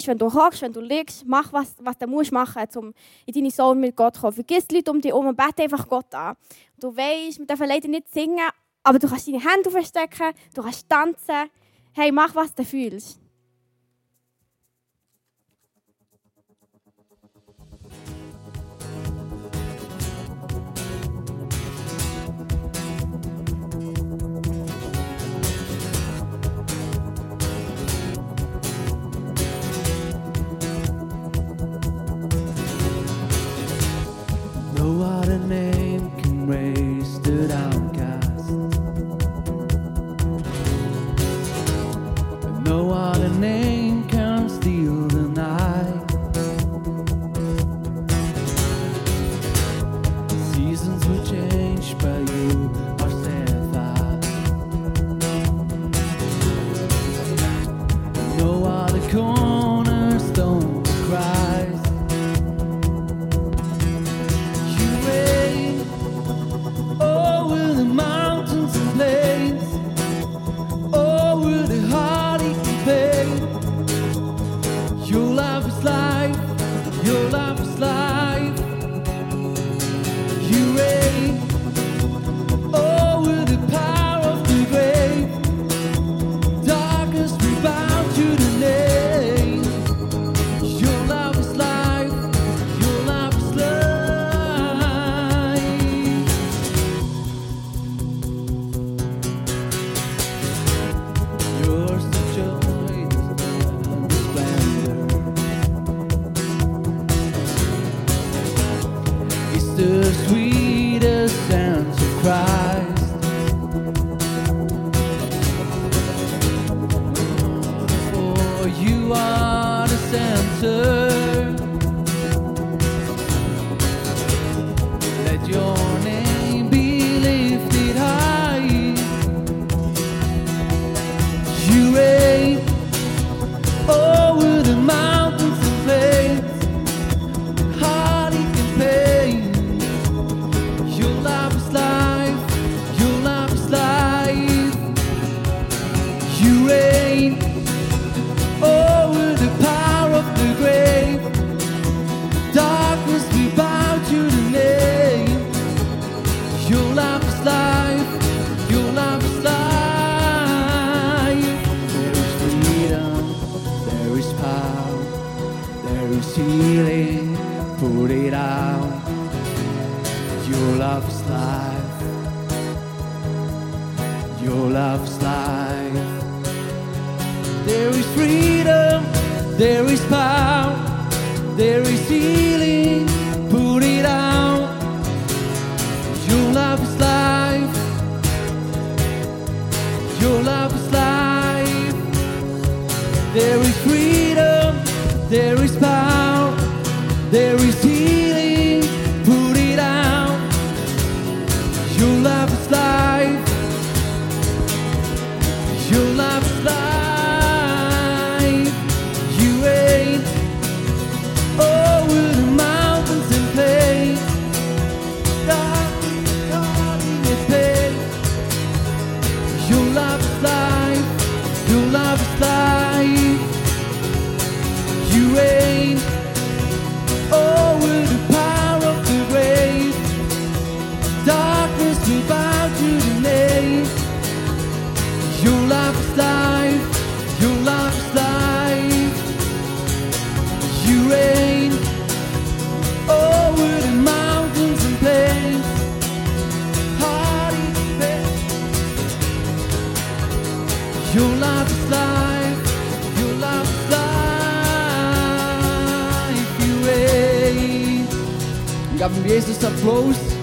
stehst, wenn du hockst, wenn du liegst, mach was, was du musst machen musst, um in deine Soul mit Gott zu kommen. Vergiss die Leute um dich herum und bete einfach Gott an. Du weißt, wir dürfen leider nicht singen, aber du kannst deine Hände verstecken, du kannst tanzen. Hey, mach, was du fühlst. The name. Gabriel Santos tá Flows.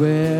Where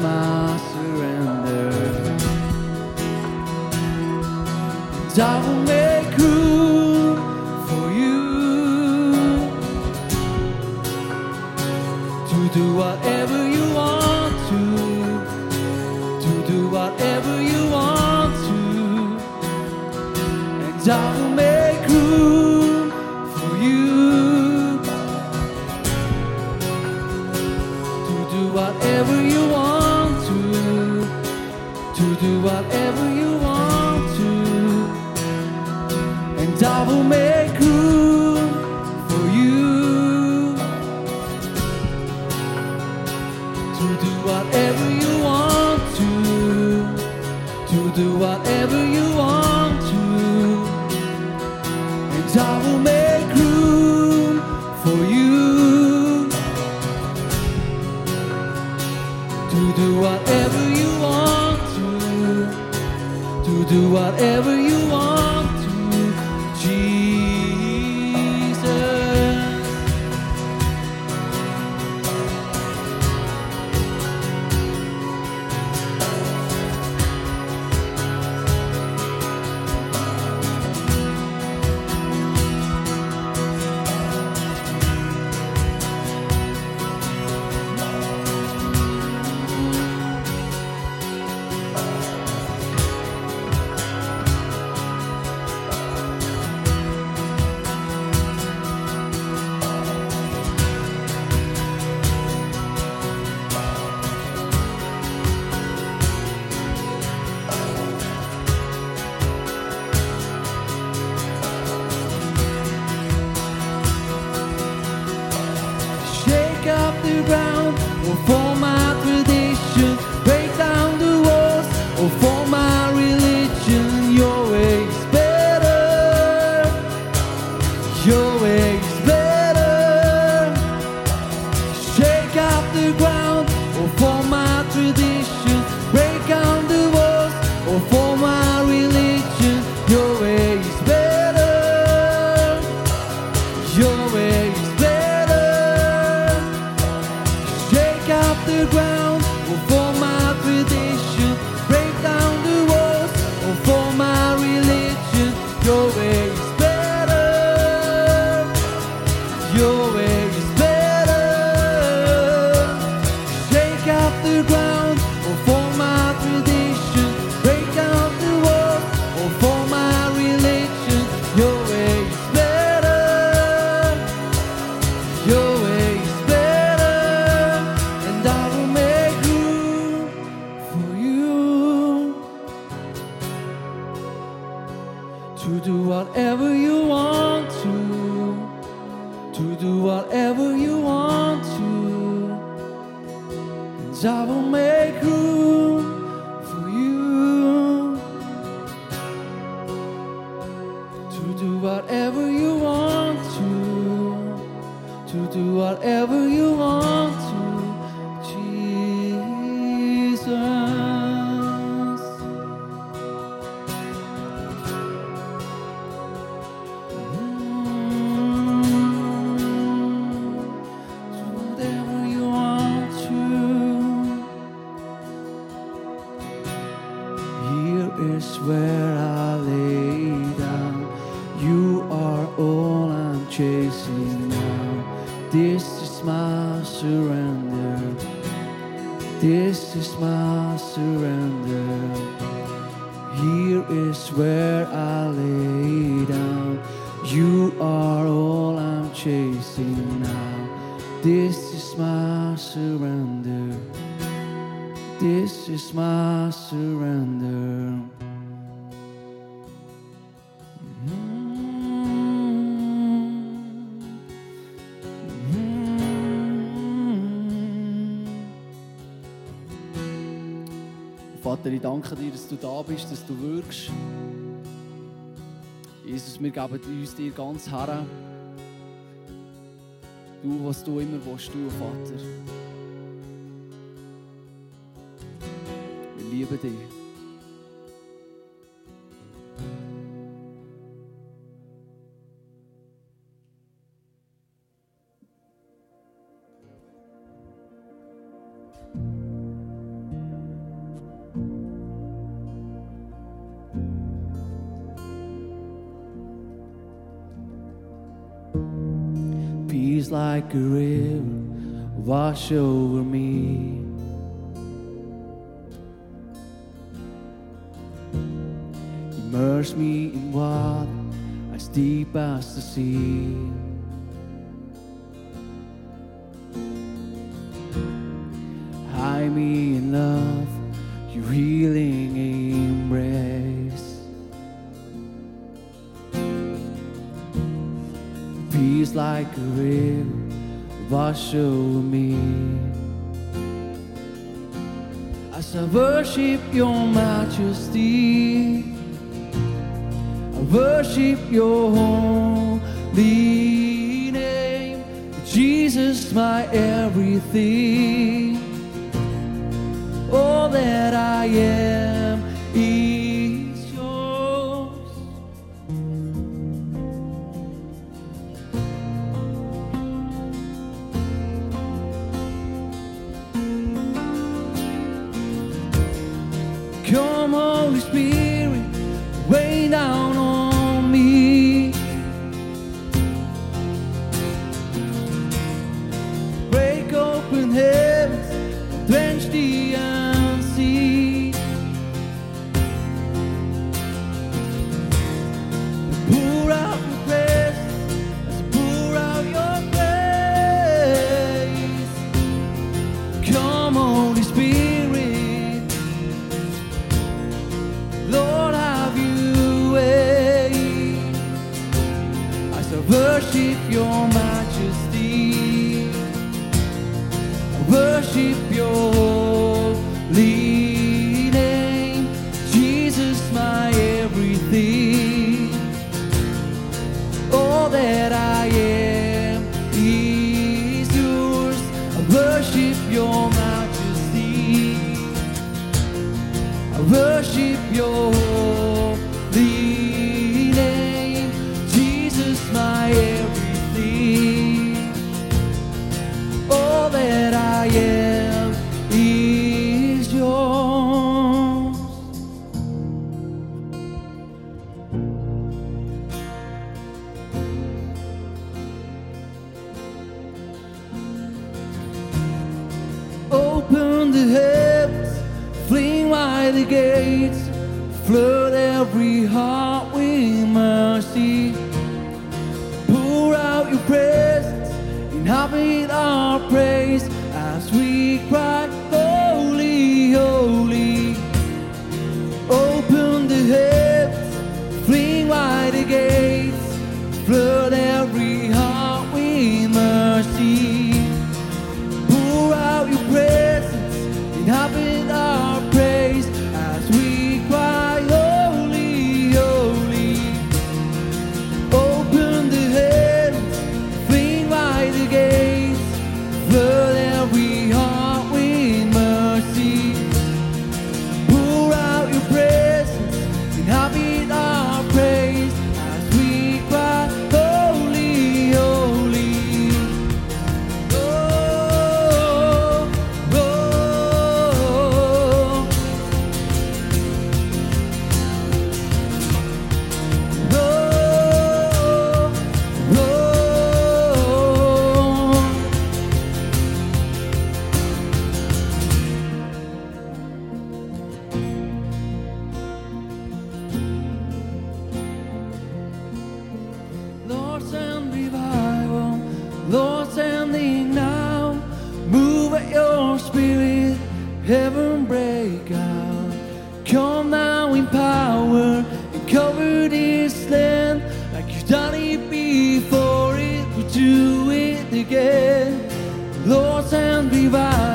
my surrender. And This is my surrender. This is my surrender. Here is where I Vater, ich danke dir, dass du da bist, dass du wirkst. Jesus, wir geben uns dir ganz her. Du, was du immer willst, du, Vater. Wir lieben dich. Like a river wash over me. Immerse me in water as deep as the sea. Hide me in love, your healing like a river wash over me. As I worship your majesty, I worship your holy name. Jesus, my everything. All that I am Lord, send thee now. Move at your spirit, heaven break out. Come now in power and cover this land like you've done it before. It will do it again. Lord, send revival.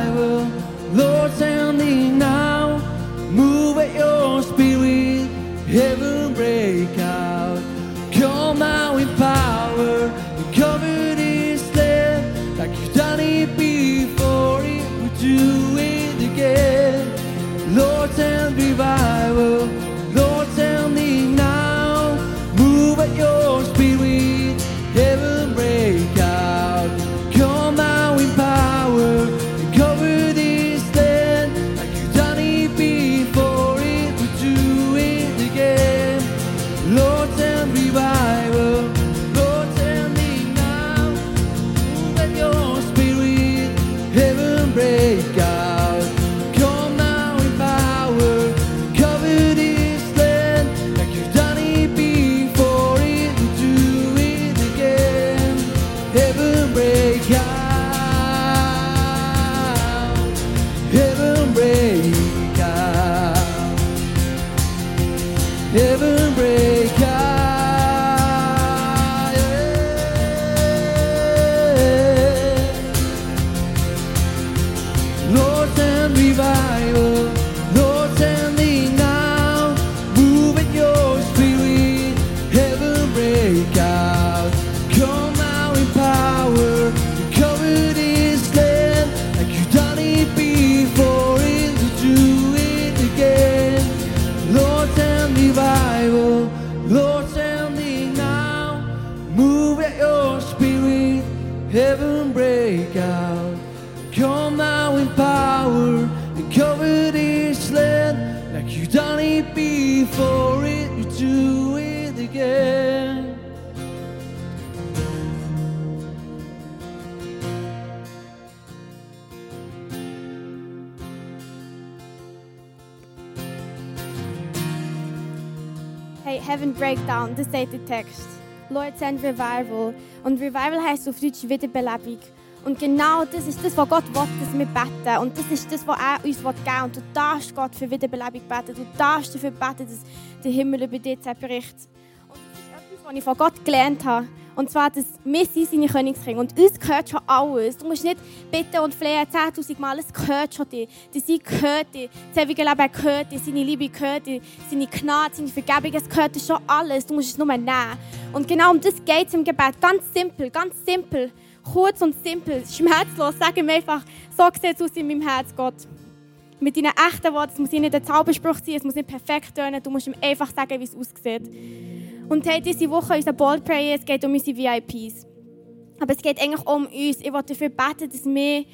Heaven Breakdown, das sagt der Text. Lord send Revival. Und Revival heißt auf Deutsch Wiederbelebung. Und genau das ist das, was Gott will, dass wir beten. Und das ist das, was er uns will. Und du darfst Gott für Wiederbelebung beten. Du darfst dafür beten, dass der Himmel über dich zerbricht. Und das ist etwas, was ich von Gott gelernt habe. Und zwar, dass wir sind seine Königskinder. Und uns gehört schon alles. Du musst nicht bitten und flehen 10'000 Mal. Es gehört schon dir. Der Sieg gehört dir. Das ewige Leben gehört dir. Seine Liebe gehört dir. Seine Gnade, seine Vergebung, es gehört dir schon alles. Du musst es nur nehmen. Und genau um das geht es im Gebet. Ganz simpel, ganz simpel. Kurz und simpel, schmerzlos. Sag ihm einfach, so sieht es aus in meinem Herz, Gott. Mit deinen echten Worten, es muss nicht ein Zauberspruch sein, es muss nicht perfekt tönen, du musst ihm einfach sagen, wie es aussieht. Und hey, diese Woche unser Bold Prayer, es geht um unsere VIPs. Aber es geht eigentlich um uns. Ich wollte dafür beten, dass wir,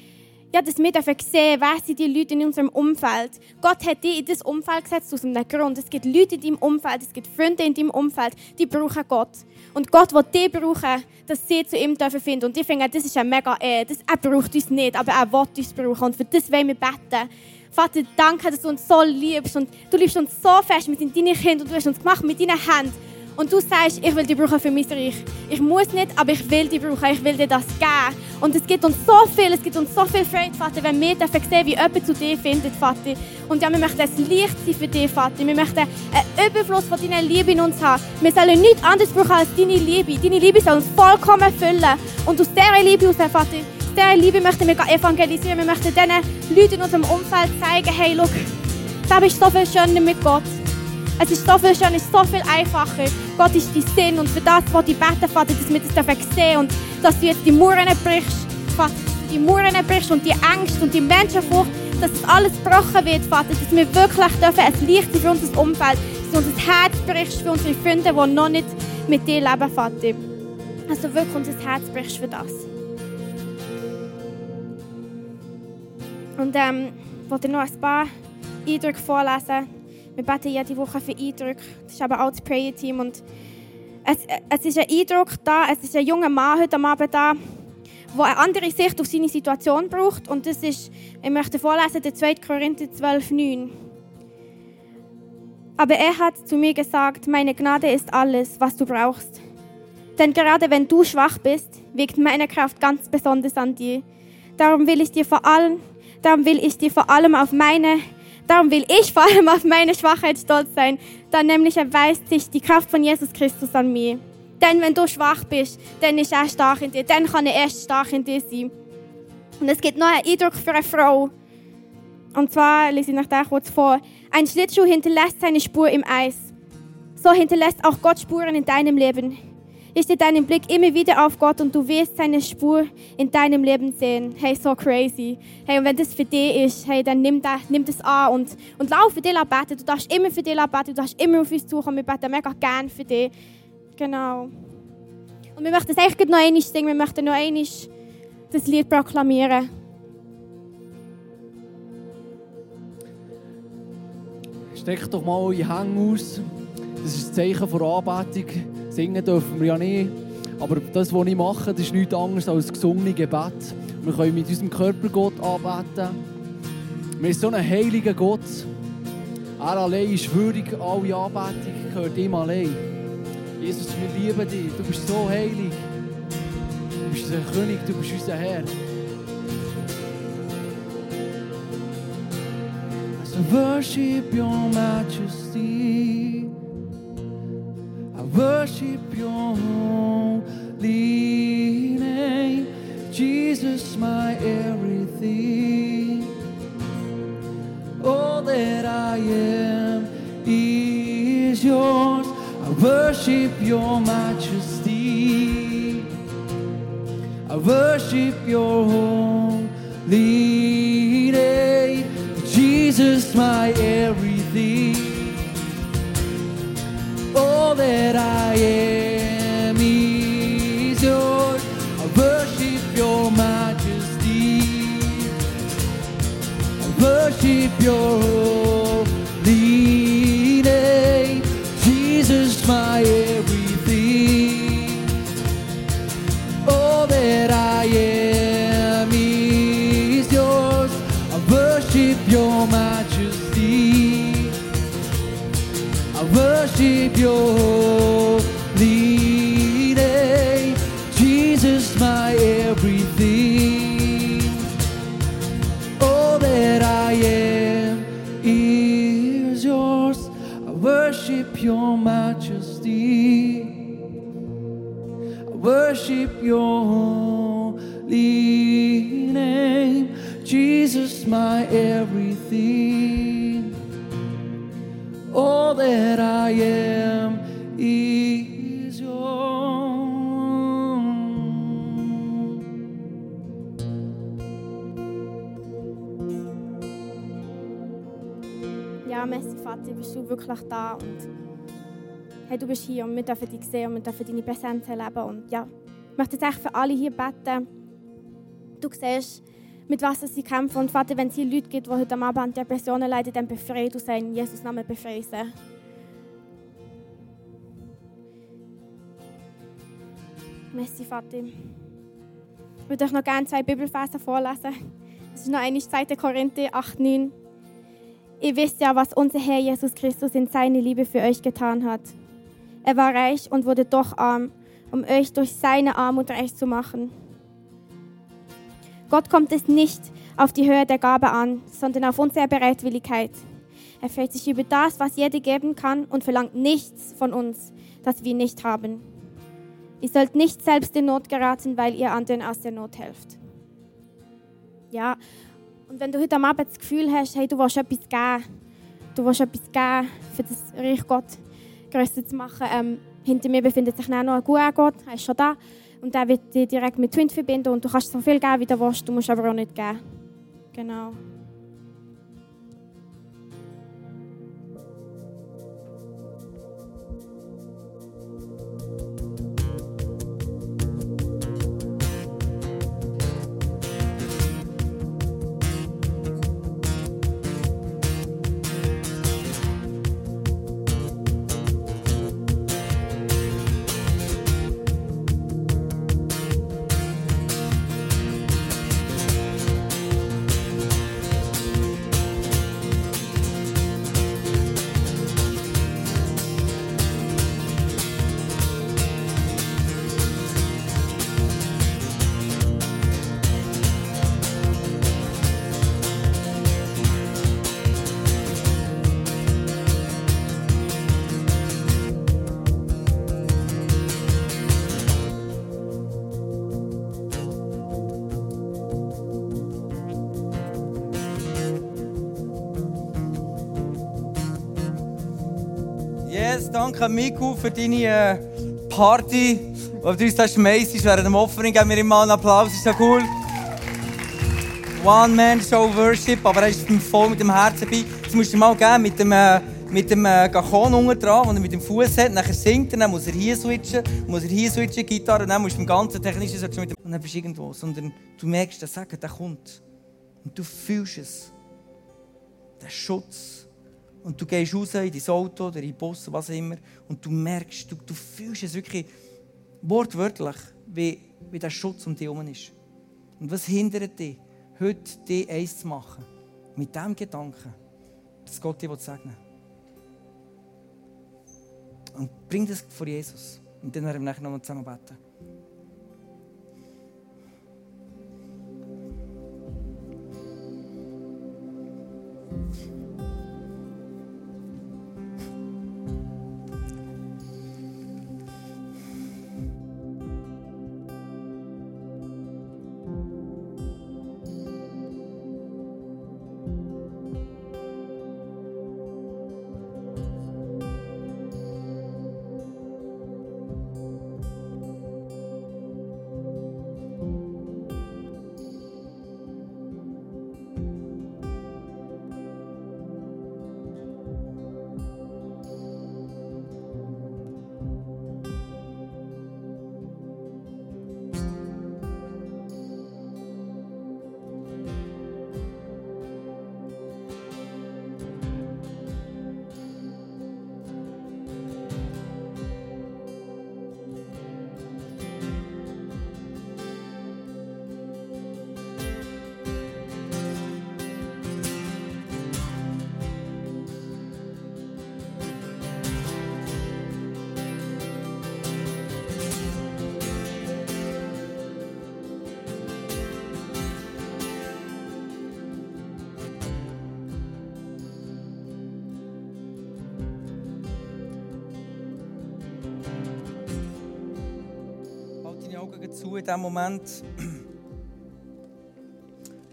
ja, dass wir dürfen sehen, wer sind die Leute in unserem Umfeld. Gott hat dich in das Umfeld gesetzt aus einem Grund. Es gibt Leute in deinem Umfeld, es gibt Freunde in deinem Umfeld, die brauchen Gott. Und Gott will die brauchen, dass sie zu ihm dürfen finden. Und ich finde, das ist ein mega Ehre. Das, er braucht uns nicht, aber er will uns brauchen. Und für das wollen wir beten. Vater, danke, dass du uns so liebst. Und du liebst uns so fest. Wir sind deine Kinder und du hast uns gemacht mit deinen Händen. Und du sagst, ich will dich brauchen für mein Reich. Ich muss nicht, aber ich will dich brauchen. Ich will dir das geben. Und es gibt uns so viel, es gibt uns so viel Freude, Vater, wenn wir dürfen sehen, wie jemand zu dir findet, Vater. Und ja, wir möchten ein Licht sein für dich, Vater. Wir möchten einen Überfluss von deiner Liebe in uns haben. Wir sollen nichts anderes brauchen als deine Liebe. Deine Liebe soll uns vollkommen füllen. Und aus dieser Liebe heraus, Vater, aus dieser Liebe möchten wir evangelisieren. Wir möchten diesen Leuten in unserem Umfeld zeigen, hey, schau, da bist so viel schöner mit Gott. Es ist so viel schöner, es ist so viel einfacher. Gott ist dein Sinn und für das, was ich bete, Vater, dass wir das sehen und dass du jetzt die Mauern brichst, Vater, die Mauern brichst und die Ängste und die Menschenfurcht, dass das alles gebrochen wird, Vater, dass wir wirklich dürfen ein Licht für unser Umfeld, dass du unser Herz brichst für unsere Freunde, die noch nicht mit dir leben, Vater. Du wirklich unser Herz brichst für das. Und ähm, ich wollte noch ein paar Eindrücke vorlesen. Wir beten jede Woche für Eindrücke. Das ist aber auch das Prayer-Team. Und es, es ist ein Eindruck da, es ist ein junger Mann heute am Abend da, der eine andere Sicht auf seine Situation braucht. Und das ist, ich möchte vorlesen, der 2. Korinther 12, 9. Aber er hat zu mir gesagt, meine Gnade ist alles, was du brauchst. Denn gerade wenn du schwach bist, wirkt meine Kraft ganz besonders an dir. Darum will ich dir vor allem Darum will ich dir vor allem auf meine, darum will ich vor allem auf meine Schwachheit stolz sein. Dann nämlich erweist sich die Kraft von Jesus Christus an mir. Denn wenn du schwach bist, dann ist er stark in dir. Dann kann er erst stark in dir sein. Und es gibt noch einen Eindruck für eine Frau. Und zwar lese ich nach der kurz vor. Ein Schlittschuh hinterlässt seine Spur im Eis. So hinterlässt auch Gott Spuren in deinem Leben. Richte deinen Blick immer wieder auf Gott und du wirst seine Spur in deinem Leben sehen. Hey, so crazy. Hey, und wenn das für dich ist, hey, dann nimm das, nimm das an und, und lauf für dich beten. Du darfst immer für dich beten, du darfst immer auf uns suchen. Wir beten mega gern für dich. Genau. Und wir möchten es eigentlich noch einmal singen, wir möchten noch einmal das Lied proklamieren. Streckt doch mal eure Hände aus. Das ist ein Zeichen von Anbetung. Singen dürfen wir ja nicht. Aber das, was ich mache, das ist nichts anderes als gesungene Gebet. Wir können mit unserem Körper Gott anbeten. Wir sind so ein heiliger Gott. Er allein ist würdig, alle Anbetung gehört ihm allein. Jesus, wir lieben dich. Du bist so heilig. Du bist unser König, du bist unser Herr. As worship your majesty, worship your holy name. Jesus, my everything. All that I am is yours. I worship your majesty. I worship your holy name. Jesus, my everything. All that I am is yours. I worship your majesty. I worship your worship your holy name. Jesus, my everything. All that I am is yours. I worship your majesty. I worship your holy name. Jesus, my everything. Ja, merci Vater, bist du wirklich da und hey, du bist hier und wir dürfen dich sehen und wir dürfen deine Präsenz erleben und ja, ich möchte jetzt echt für alle hier beten. Du siehst, mit was sie kämpfen und Vater, wenn es hier Leute gibt, die heute Abend an Depressionen leiden, dann befreie du sie in Jesus Namen befreie sie. Merci Vater. Ich würde euch noch gerne zwei Bibelverse vorlesen. Das ist noch einmal 2. Korinther 8, 9. Ihr wisst ja, was unser Herr Jesus Christus in seiner Liebe für euch getan hat. Er war reich und wurde doch arm, um euch durch seine Armut reich zu machen. Gott kommt es nicht auf die Höhe der Gabe an, sondern auf unsere Bereitwilligkeit. Er freut sich über das, was jeder geben kann und verlangt nichts von uns, das wir nicht haben. Ihr sollt nicht selbst in Not geraten, weil ihr anderen aus der Not helft. Ja, und wenn du heute am Abend das Gefühl hast, hey, du willst etwas geben, du willst etwas geben, für das Reich Gott grösser zu machen, ähm, hinter mir befindet sich auch noch ein guter Gott, er ist schon da. Und der wird dich direkt mit Twin verbinden und du kannst so viel geben, wie du willst, du musst aber auch nicht geben. Genau. Danke Miku für deine äh, Party, wo du uns da schmeissest während dem Offering. Geben wir ihm mal einen Applaus, ist ja cool. One-Man-Show Worship, aber er ist voll mit dem Herzen dabei. Das musst du mal geben mit dem, äh, mit dem äh, Gachon unten dran, den er mit dem Fuß hat. Nachher singt er, dann muss er hier switchen, muss er hier switchen, Gitarre, und dann musst du im ganzen technischen switchen mit dem, und dann bist du irgendwo. Sondern du merkst, der Segen, der kommt. Und du fühlst es. Der Schutz. Und du gehst raus in dein Auto oder in den Bus, was immer, und du merkst, du, du fühlst es wirklich wortwörtlich, wie, wie der Schutz um dich herum ist. Und was hindert dich, heute dich eins zu machen? Mit dem Gedanken, dass Gott dich segnen will. Und bring das vor Jesus. Und dann werden wir nachher nochmal zusammen beten. Halt zu in diesem Moment.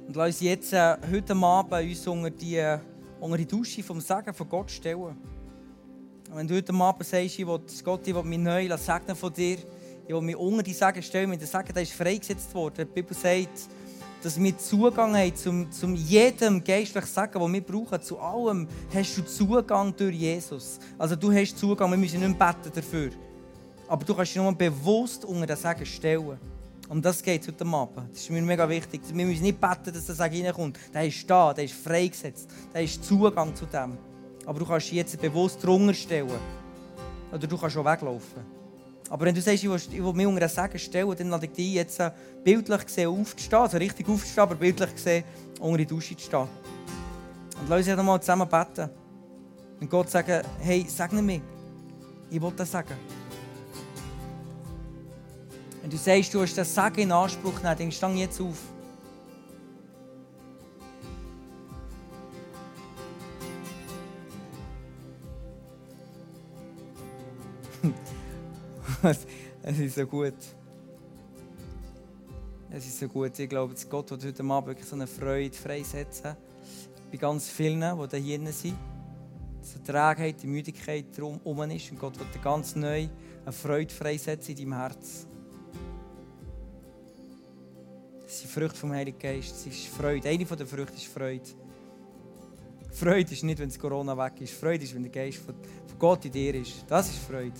Und lass uns jetzt äh, heute Abend uns unter die, äh, unter die Dusche vom Segen von Gott stellen. Und wenn du heute Abend sagst, ich will, Gott, ich will mich neu segnen von dir, ich will mich unter die Segen stellen, wenn der Segen der ist freigesetzt worden. Die Bibel sagt, dass wir Zugang haben zum, zum jedem geistlichen Segen, den wir brauchen. Zu allem hast du Zugang durch Jesus. Also du hast Zugang, wir müssen nicht beten dafür. Aber du kannst dich nur bewusst unter den Segen stellen. Um das geht es heute Abend. Das ist mir mega wichtig. Wir müssen nicht beten, dass der Segen reinkommt. Der ist da, der ist freigesetzt. Der ist Zugang zu dem. Aber du kannst dich jetzt bewusst drunter stellen. Oder du kannst schon weglaufen. Aber wenn du sagst, ich will, ich will mich unter den Segen stellen, dann lade ich dich jetzt äh, bildlich gesehen aufzustehen. Also richtig aufzustehen, aber bildlich gesehen unter die Dusche zu stehen. Und lass uns jetzt mal zusammen beten. Und Gott sagen, hey, segne mich. Ich will das sagen. Wenn du sagst, du hast das Sagen in Anspruch genommen, dann stang jetzt auf. Es ist so gut. Es ist so gut. Ich glaube, dass Gott wird heute Abend wirklich so eine Freude freisetzen. Bei ganz vielen, die hier sind. Dass die Trägheit, die Müdigkeit herum ist. Und Gott wird ganz neu eine Freude freisetzen in deinem Herz. Das sind Früchte vom Heiligen Geist. Das ist Freude. Eine der Früchte ist Freude. Freude ist nicht, wenn das Corona weg ist. Freude ist, wenn der Geist von Gott in dir ist. Das ist Freude.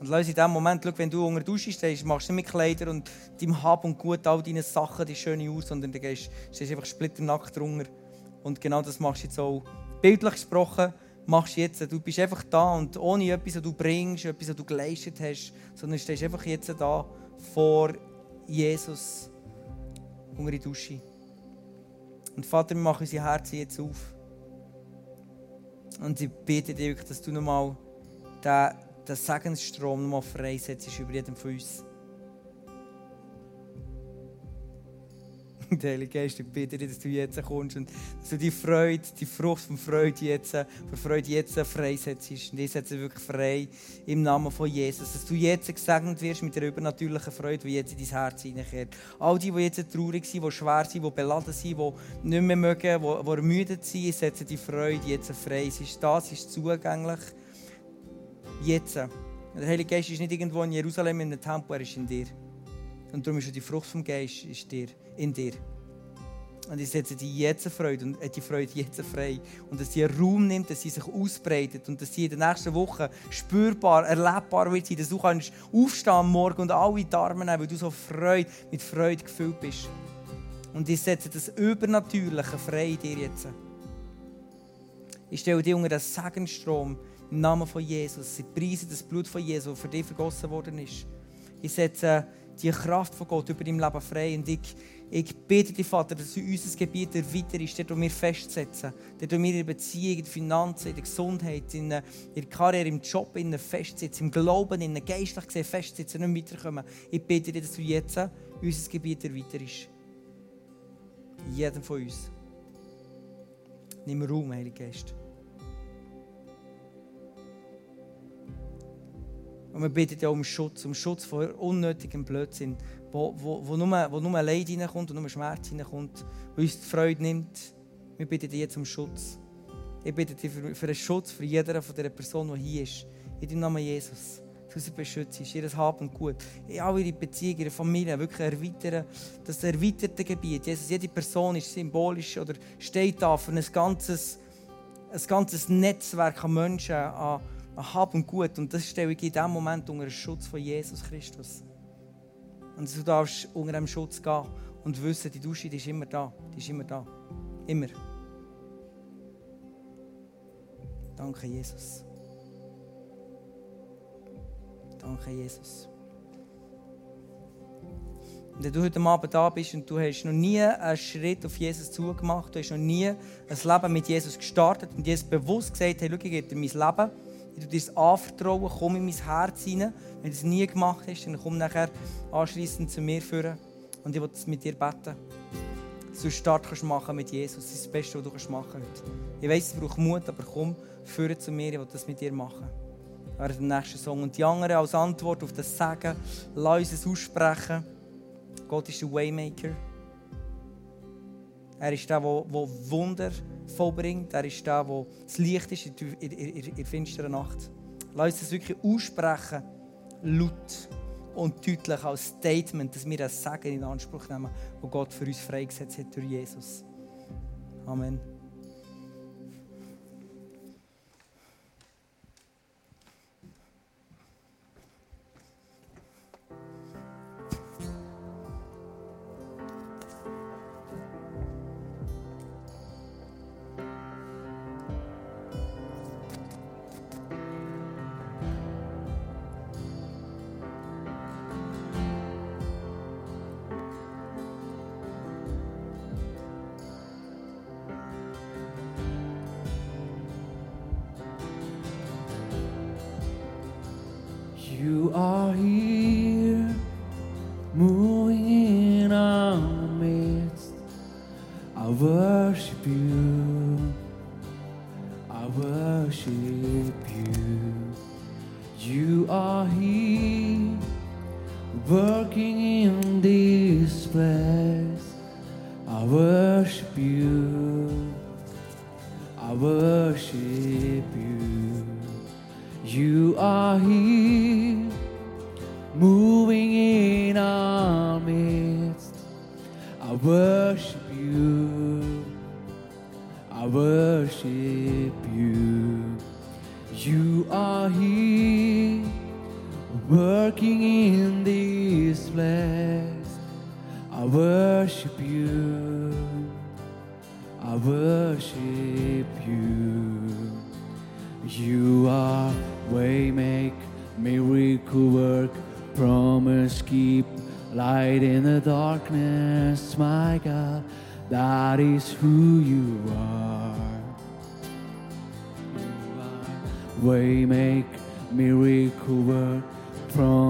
Und lass in dem Moment, schau, wenn du unter der Dusche stehst, machst du nicht mit Kleidern und deinem Hab und Gut all deine Sachen, die schöne aus, sondern du gehst, stehst einfach splitternackt drunter. Und genau das machst du jetzt auch. Bildlich gesprochen, machst jetzt. Du bist einfach da und ohne etwas, was du bringst, etwas, was du geleistet hast, sondern stehst einfach jetzt da vor Jesus unter die Dusche. Und Vater, wir machen unsere Herzen jetzt auf. Und ich bitte dich, dass du nochmal den, den Segensstrom nochmal freisetzt über jedem von uns. Und Heilige Geist, ich bitte dich, dass du jetzt kommst und dass du die Freude, die Frucht von Freude jetzt, von Freude jetzt freisetzt. Und ich setze wirklich frei im Namen von Jesus. Dass du jetzt gesegnet wirst mit der übernatürlichen Freude, die jetzt in dein Herz hineinkehrt. All die, die jetzt traurig sind, die schwer sind, die beladen sind, die nicht mehr mögen, die, die ermüdet sind, ich setze die Freude jetzt frei. Es ist da, es ist zugänglich. Jetzt. Der Heilige Geist ist nicht irgendwo in Jerusalem in einem Tempel, er ist in dir. Und darum ist die Frucht vom Geist ist dir, in dir. Und ich setze die jetzt Freude und äh, die Freude jetzt frei. Und dass sie Raum nimmt, dass sie sich ausbreitet und dass sie in den nächsten Wochen spürbar, erlebbar wird sein, dass du kannst aufstehen am Morgen und alle die Arme nehmen, weil du so Freude, mit Freude gefüllt bist. Und ich setze das Übernatürliche frei in dir jetzt. Ich stelle dir unter den Segenstrom im Namen von Jesus. Ich preise das Blut von Jesus, das für dich vergossen worden ist. Ich setze die Kraft von Gott über dein Leben frei. Und ich, ich bitte dich, Vater, dass du unser Gebiet erweiterst, dort, wo wir festsetzen. Dort, wo wir in der Beziehung, in der Finanzen, in der Gesundheit, in in der Karriere, im Job in der festsitzen, im Glauben, in der geistlich gesehen festsitzen, nicht weiterkommen. Ich bitte dich, dass du jetzt unser Gebiet erweiterst. Jedem von uns. Nimm Raum, Heiliger Geist. Und wir beten ja um Schutz, um Schutz vor unnötigem Blödsinn, wo, wo, wo, nur, wo nur Leid hineinkommt und nur Schmerz hineinkommt, wo uns die Freude nimmt. Wir beten dich jetzt um Schutz. Ich bitte dich für, für einen Schutz für jede von dieser Person, die hier ist. In deinem Namen Jesus. Dass du sie beschützt, ihr Hab und Gut. In all ihre Beziehungen, ihre Familie wirklich erweitern. Das erweiterte Gebiet. Jesus, jede Person ist symbolisch oder steht da für ein ganzes, ein ganzes Netzwerk an Menschen, an Hab und Gut. Und das stelle ich in diesem Moment unter den Schutz von Jesus Christus. Und du darfst unter dem Schutz gehen und wissen, die Dusche die ist immer da. Die ist immer da. Immer. Danke, Jesus. Danke, Jesus. Und wenn du heute Abend da bist und du hast noch nie einen Schritt auf Jesus zugemacht, du hast noch nie ein Leben mit Jesus gestartet und Jesus bewusst gesagt, hey, schau, ich gebe dir mein Leben ich dir das anvertrauen, komm in mein Herz hinein. Wenn du es nie gemacht hast, dann komm nachher anschließend zu mir führen und ich will mit dir beten. Du Start kannst machen mit Jesus. Das ist das Beste, was du kannst machen kannst. Ich weiss, es braucht Mut, aber komm, führe zu mir, ich will das mit dir machen. Während dem nächsten Song. Und die anderen als Antwort auf das Sagen, lass uns es aussprechen. Gott ist der Waymaker. Er ist der, der, der Wunder vollbringt. Er ist der, der das Licht ist in, in, finsteren Nacht. Lass uns das wirklich aussprechen, laut und deutlich als Statement, dass wir das Segen in Anspruch nehmen, das Gott für uns freigesetzt hat durch Jesus. Amen. You are here,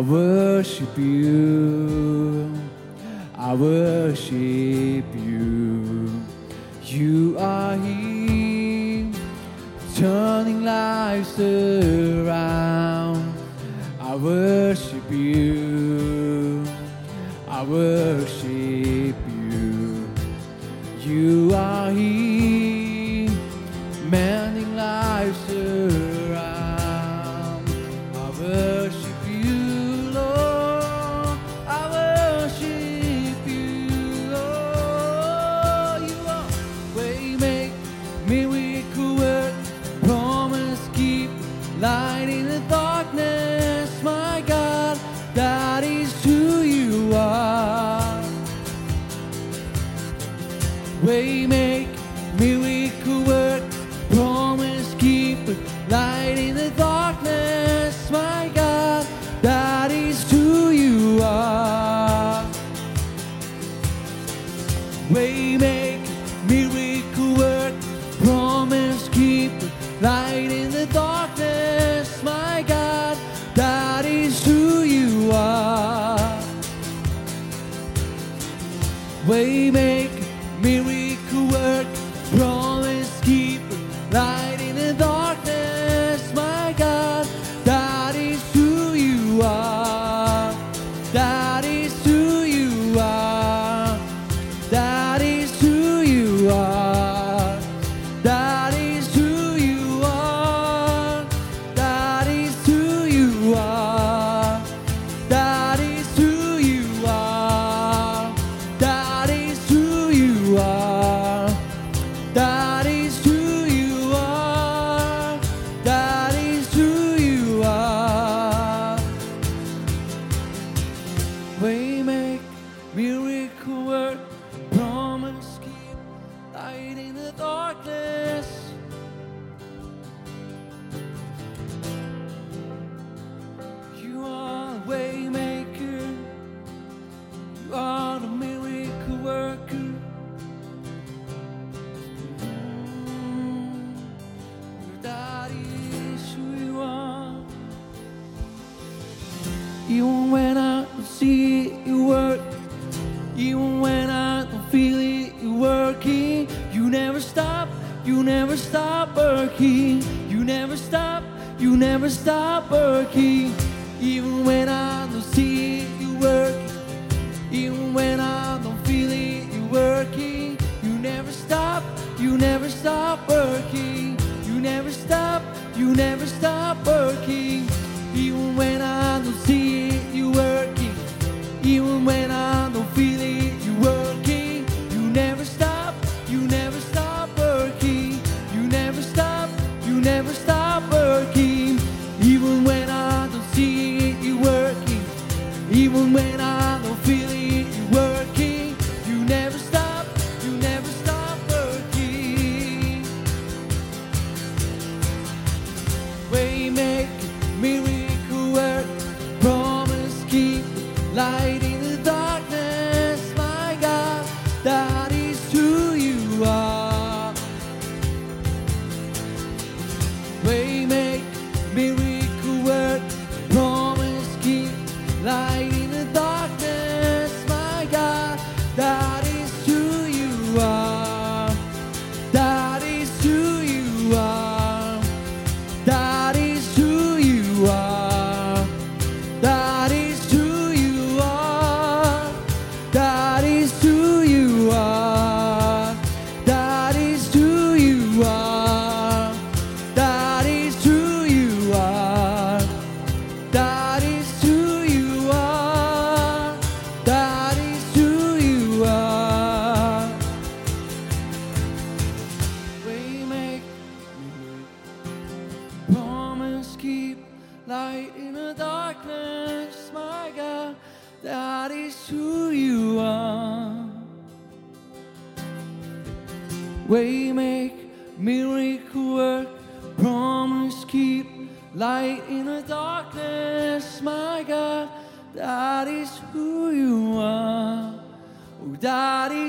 I worship you. I worship you. You are here, turning lives around. I worship you. I worship you. You are. Waymaker, miracle worker.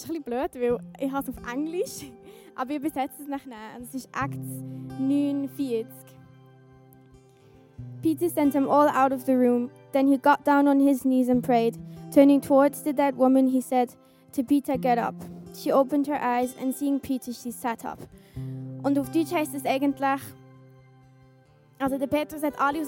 Ist ein bisschen blöd, weil ich habe es auf Englisch, aber ich übersetze es nachher. Es ist Acts 49. Peter sent them all out of the room. Then he got down on his knees and prayed. Turning towards the dead woman, he said to Peter, Get up. She opened her eyes, and seeing Peter, she sat up. Und auf Deutsch heißt es eigentlich, also der Petrus hat alle aus